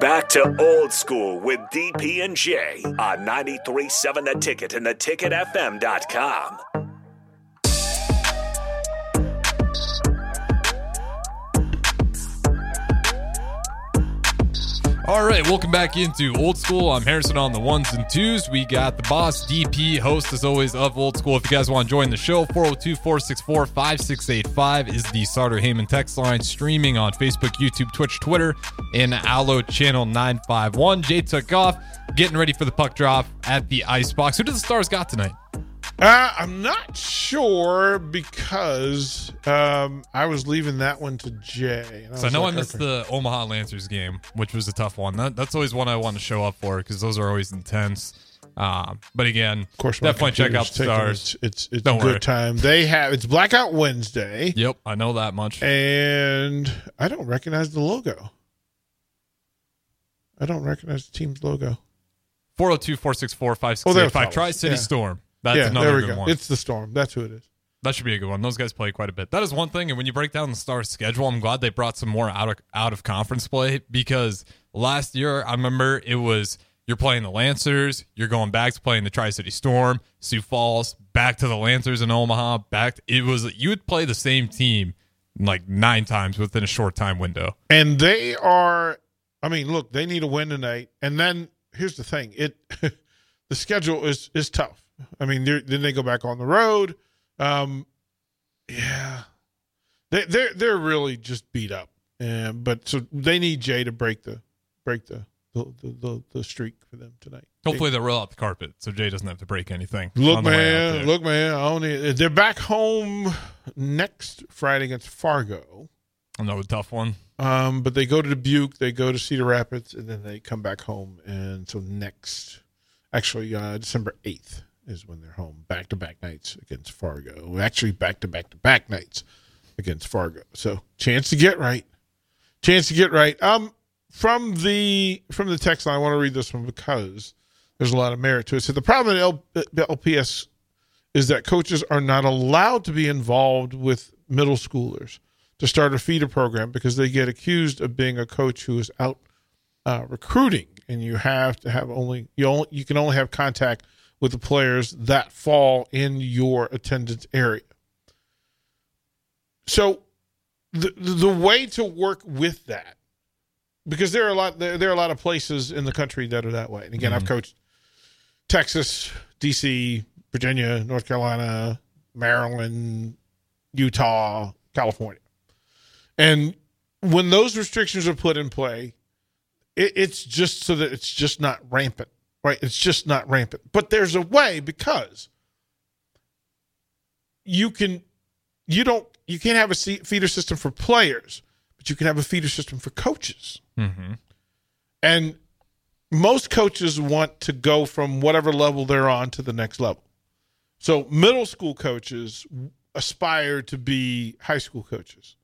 Back to old school with DP and J on 93.7 The Ticket and theticketfm.com. All right, welcome back into Old School. I'm Harrison on the ones and twos. We got the boss, DP, host as always of Old School. If you guys want to join the show, 402 464 5685 is the Sartor Hamann text line, streaming on Facebook, YouTube, Twitch, Twitter, and Allo Channel 951. Jay took off, getting ready for the puck drop at the Icebox. Who do the Stars got tonight? Uh, I'm not sure because um, I was leaving that one to Jay. So I know like, I missed okay. the Omaha Lancers game, which was a tough one. That, that's always one I want to show up for because those are always intense. Um, but again, Of course, definitely check out the Stars. It's it's, it's Don't a good worry. time. They have it's Blackout Wednesday, Yep, I know that much. and I don't recognize the logo. I don't recognize the team's logo. 402 464 Oh, there it 5685. follows. Tri City Yeah. Storm. That's yeah, another there we good go. one. It's the storm. That's who it is. That should be a good one. Those guys play quite a bit. That is one thing. And when you break down the star schedule, I'm glad they brought some more out of out of conference play because last year I remember it was you're playing the Lancers, you're going back to playing the Tri City Storm, Sioux Falls, back to the Lancers in Omaha, back. it was you would play the same team like nine times within a short time window. And they are. I mean, look, they need a win tonight. And then here's the thing: it the schedule is is tough. I mean, then they go back on the road. Um, yeah, they they're they're really just beat up. And but so they need Jay to break the break the the the, the, streak for them tonight. Hopefully they'll roll out the carpet so Jay doesn't have to break anything. Look, on the way out man, look, man. I only, they're back home next Friday against Fargo. Another tough one. Um, but they go to Dubuque, they go to Cedar Rapids, and then they come back home. And so next, actually, uh, December eighth is when they're home, back to back nights against Fargo. Actually, back to back to back nights against Fargo. So chance to get right, chance to get right. Um, from the from the text line, I want to read this one because there's a lot of merit to it. So the problem at L, LPS is that coaches are not allowed to be involved with middle schoolers to start a feeder program because they get accused of being a coach who is out uh, recruiting, and you have to have only you only, you can only have contact with the players that fall in your attendance area. So, the the way to work with that, because there are a lot there, there are a lot of places in the country that are that way. And again, I've mm-hmm. coached Texas, DC, Virginia, North Carolina, Maryland, Utah, California. And when those restrictions are put in play, it, it's just so that it's just not rampant, right? It's just not rampant. But there's a way because you can, you don't, you can't have a feeder system for players, but you can have a feeder system for coaches. Mm-hmm. And most coaches want to go from whatever level they're on to the next level. So middle school coaches aspire to be high school coaches.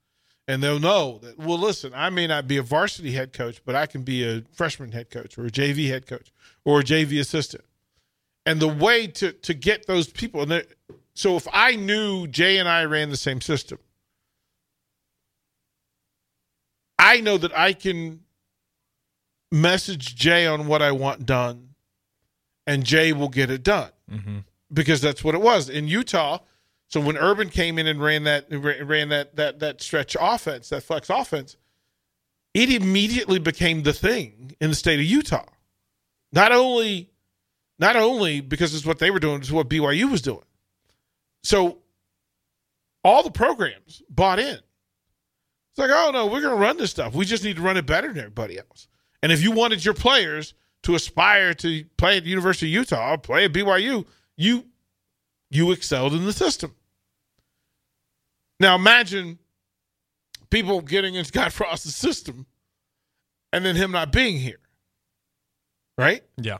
And they'll know that, well, listen, I may not be a varsity head coach, but I can be a freshman head coach or a JV head coach or a JV assistant. And the way to, to get those people, and so if I knew Jay and I ran the same system, I know that I can message Jay on what I want done, and Jay will get it done Mm-hmm. because that's what it was in Utah. So when Urban came in and ran that ran that that that stretch offense, that flex offense, it immediately became the thing in the state of Utah. Not only, not only because it's what they were doing, it's what BYU was doing. So all the programs bought in. It's like, oh no, we're going to run this stuff. We just need to run it better than everybody else. And if you wanted your players to aspire to play at the University of Utah, or play at BYU, you you excelled in the system. Now imagine people getting into Scott Frost's system and then him not being here. Right? Yeah.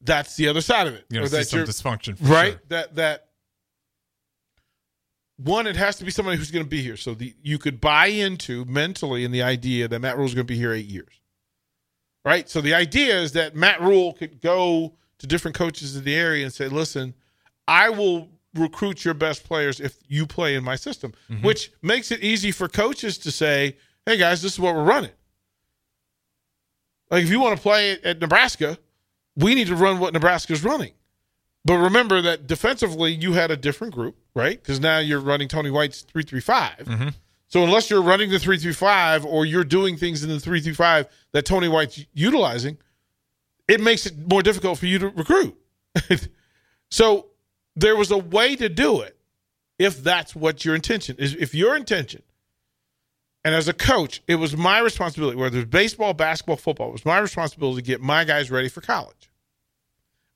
That's the other side of it. You're Or going to that see some dysfunction. For right? Sure. That that one, it has to be somebody who's going to be here. So the you could buy into mentally in the idea that Matt Rhule is going to be here eight years. Right? So the idea is that Matt Rhule could go to different coaches in the area and say, listen, I will recruit your best players if you play in my system, mm-hmm. which makes it easy for coaches to say, hey guys, this is what we're running. Like if you want to play at- Nebraska, we need to run what Nebraska's running. But remember that defensively, you had a different group, right? Because now you're running Tony White's 335. Mm-hmm. So unless you're running the 335 or you're doing things in the 335 that Tony White's utilizing, it makes it more difficult for you to recruit. so there was a way to do it if that's what your intention is. If your intention, and as a coach, it was my responsibility, whether it's baseball, basketball, football, it was my responsibility to get my guys ready for college.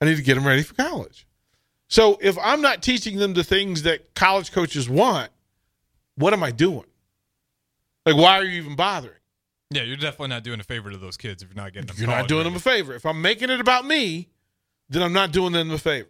I need to get them ready for college. So if I'm not teaching them the things that college coaches want, what am I doing? Like, why are you even bothering? Yeah, you're definitely not doing a favor to those kids if you're not getting them. You're not doing ready. them a favor. If I'm making it about me, then I'm not doing them a favor.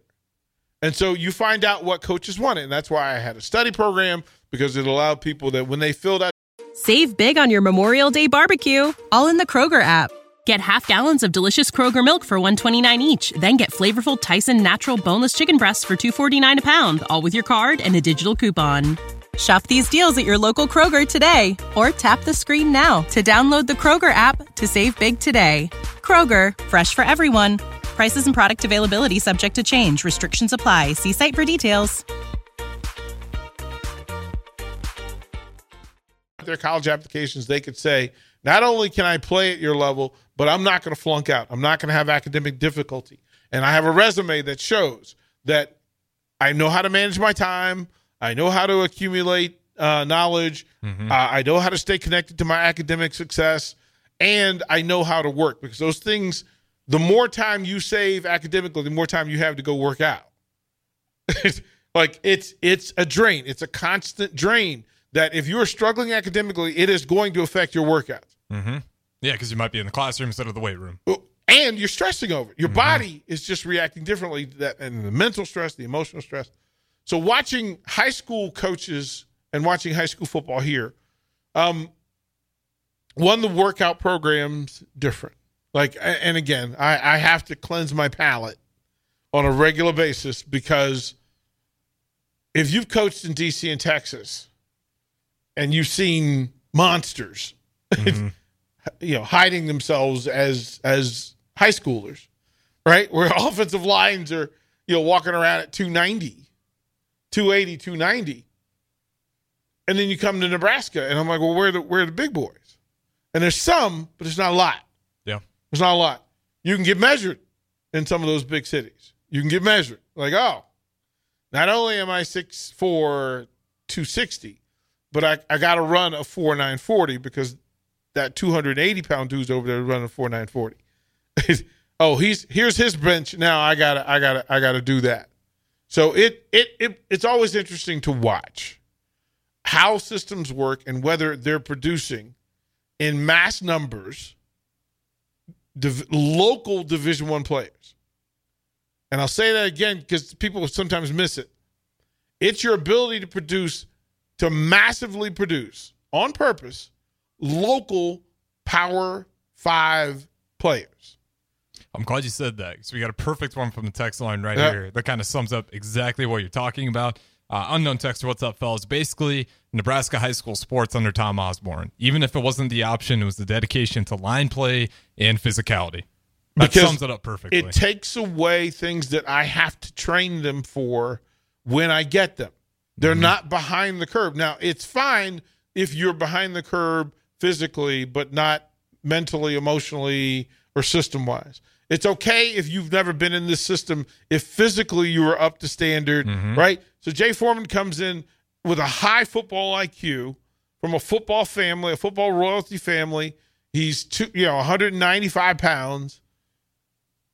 And so you find out what coaches wanted. And that's why I had a study program because it allowed people that when they filled out Save big on your Memorial Day barbecue, all in the Kroger app. Get half gallons of delicious Kroger milk for 129 each, then get flavorful Tyson natural boneless chicken breasts for 249 a pound, all with your card and a digital coupon. Shop these deals at your local Kroger today or tap the screen now to download the Kroger app to save big today. Kroger, fresh for everyone. Prices and product availability subject to change. Restrictions apply. See site for details. their college applications, they could say, not only can I play at your level, but I'm not going to flunk out. I'm not going to have academic difficulty. And I have a resume that shows that I know how to manage my time. I know how to accumulate uh, knowledge. Uh, I know how to stay connected to my academic success. And I know how to work because those things, the more time you save academically, the more time you have to go work out. like it's it's a drain. It's a constant drain that if you're struggling academically, it is going to affect your workouts. Mm-hmm. Yeah, because you might be in the classroom instead of the weight room. And you're stressing over it. Your body is just reacting differently to that and the mental stress, the emotional stress. So watching high school coaches and watching high school football here, um, one the workout programs different. Like and again, I, I have to cleanse my palate on a regular basis because if you've coached in DC and Texas and you've seen monsters, mm-hmm. you know, hiding themselves as as high schoolers, right? Where offensive lines are, you know, walking around at 290, 280, 290. And then you come to Nebraska and I'm like, well, where are the where are the big boys? And there's some, but there's not a lot. There's not a lot. You can get measured in some of those big cities. You can get measured. Like, oh, not only am I 6'4, 260, but I, I got to run a 4940 because that 280 pound dude's over there running a 4940. oh, he's here's his bench. Now I gotta I gotta I gotta do that. So it it, it it's always interesting to watch how systems work and whether they're producing in mass numbers div- local division one players and i'll say that again because people sometimes miss it it's your ability to produce to massively produce on purpose local power five players I'm glad you said that because we got a perfect one from the text line right Yeah. here that kind of sums up exactly what you're talking about. Uh, unknown texter, what's up, fellas? Basically, Nebraska high school sports under Tom Osborne. Even if it wasn't the option, it was the dedication to line play and physicality. That Because sums it up perfectly. it takes away things that i have to train them for when i get them they're mm-hmm. not behind the curve now it's fine if you're behind the curve physically, but not mentally, emotionally, or system wise. It's okay if you've never been in this system, if physically you were up to standard, mm-hmm. right? So Jay Foreman comes in with a high football IQ from a football family, a football royalty family. He's two, you know, 195 pounds.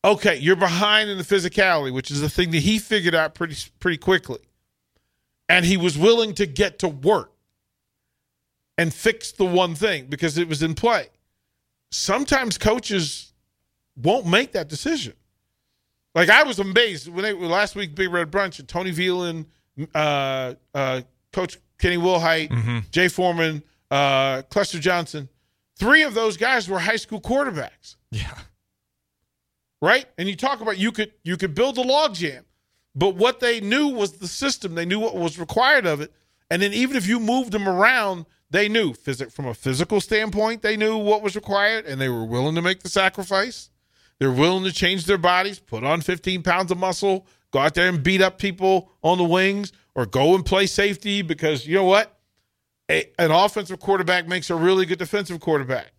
Okay, you're behind in the physicality, which is the thing that he figured out pretty pretty quickly. And he was willing to get to work and fix the one thing because it was in play. Sometimes coaches won't make that decision. Like I was amazed when they last week Big Red Brunch and Tony Veland, uh, uh, Coach Kenny Wilhite, Jay Foreman, uh, Clester Johnson. Three of those guys were high school quarterbacks, Yeah. right? And you talk about you could you could build a logjam, but what they knew was the system. They knew what was required of it, and then even if you moved them around, they knew physic from a physical standpoint. They knew what was required, and they were willing to make the sacrifice. They're willing to change their bodies, put on 15 pounds of muscle, go out there and beat up people on the wings, or go and play safety because you know what? A, an offensive quarterback makes a really good defensive quarterback,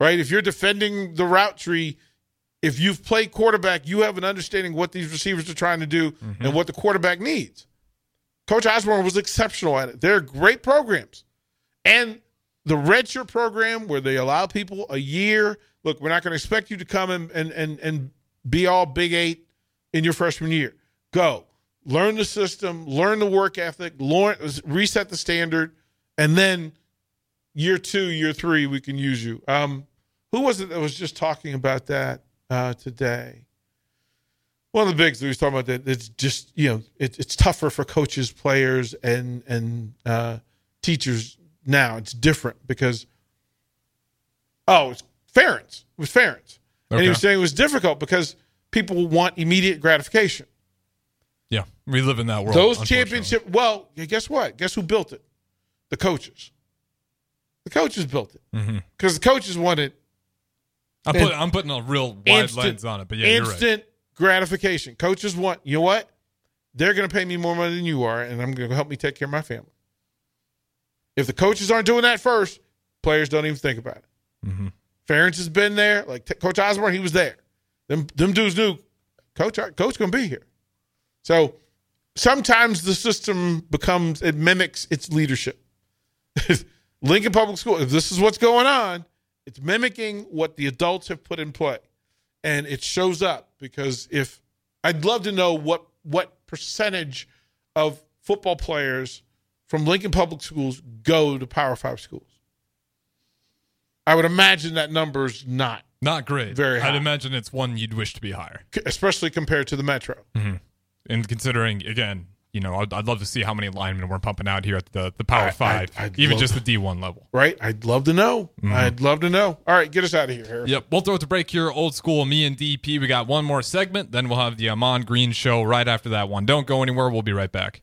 right? If you're defending the route tree, if you've played quarterback, you have an understanding what these receivers are trying to do and mm-hmm. what the quarterback needs. Coach Osborne was exceptional at it. They're great programs. And the redshirt program where they allow people a year. Look, we're not going to expect you to come and, and and and be all Big Eight in your freshman year. Go learn the system, learn the work ethic, learn, reset the standard, and then year two, year three, we can use you. Um, who was it that was just talking about that uh, today? One of the bigs that was talking about that. It's just you know it, it's tougher for coaches, players, and and uh, teachers now. It's different because oh, it's Ferentz. It was Ferentz, and he was saying it was difficult because people want immediate gratification. Yeah. We live in that world. Those championship. Well, guess what? Guess who built it? The coaches. The coaches built it Mm-hmm. because the coaches wanted I'm, put, I'm putting a real wide instant, lens on it, but yeah, you're right. instant gratification. Coaches want. You know what? They're going to pay me more money than you are, and I'm going to help me take care of my family. If the coaches aren't doing that first, players don't even think about it. Mm-hmm. Ferentz has been there. Like Coach Osborne, he was there. Them them dudes knew Coach Coach going to be here. So sometimes the system becomes it mimics its leadership. Lincoln Public School. If this is what's going on, it's mimicking what the adults have put in play, and it shows up because if I'd love to know what what percentage of football players from Lincoln Public Schools go to Power Five schools. I would imagine that number's not, Not great. Very high. I'd imagine it's one you'd wish to be higher. especially compared to the Metro. Mm-hmm. And considering, again, you know, I'd, I'd love to see how many linemen we're pumping out here at the, the Power I- Five, I'd- I'd even love- just the D1 level. Right? I'd love to know. Mm-hmm. I'd love to know. All right, get us out of here, Harris. Yep, we'll throw it to break here. Old school, me and DP. We got one more segment, then we'll have the Ahman Green show right after that one. Don't go anywhere. We'll be right back.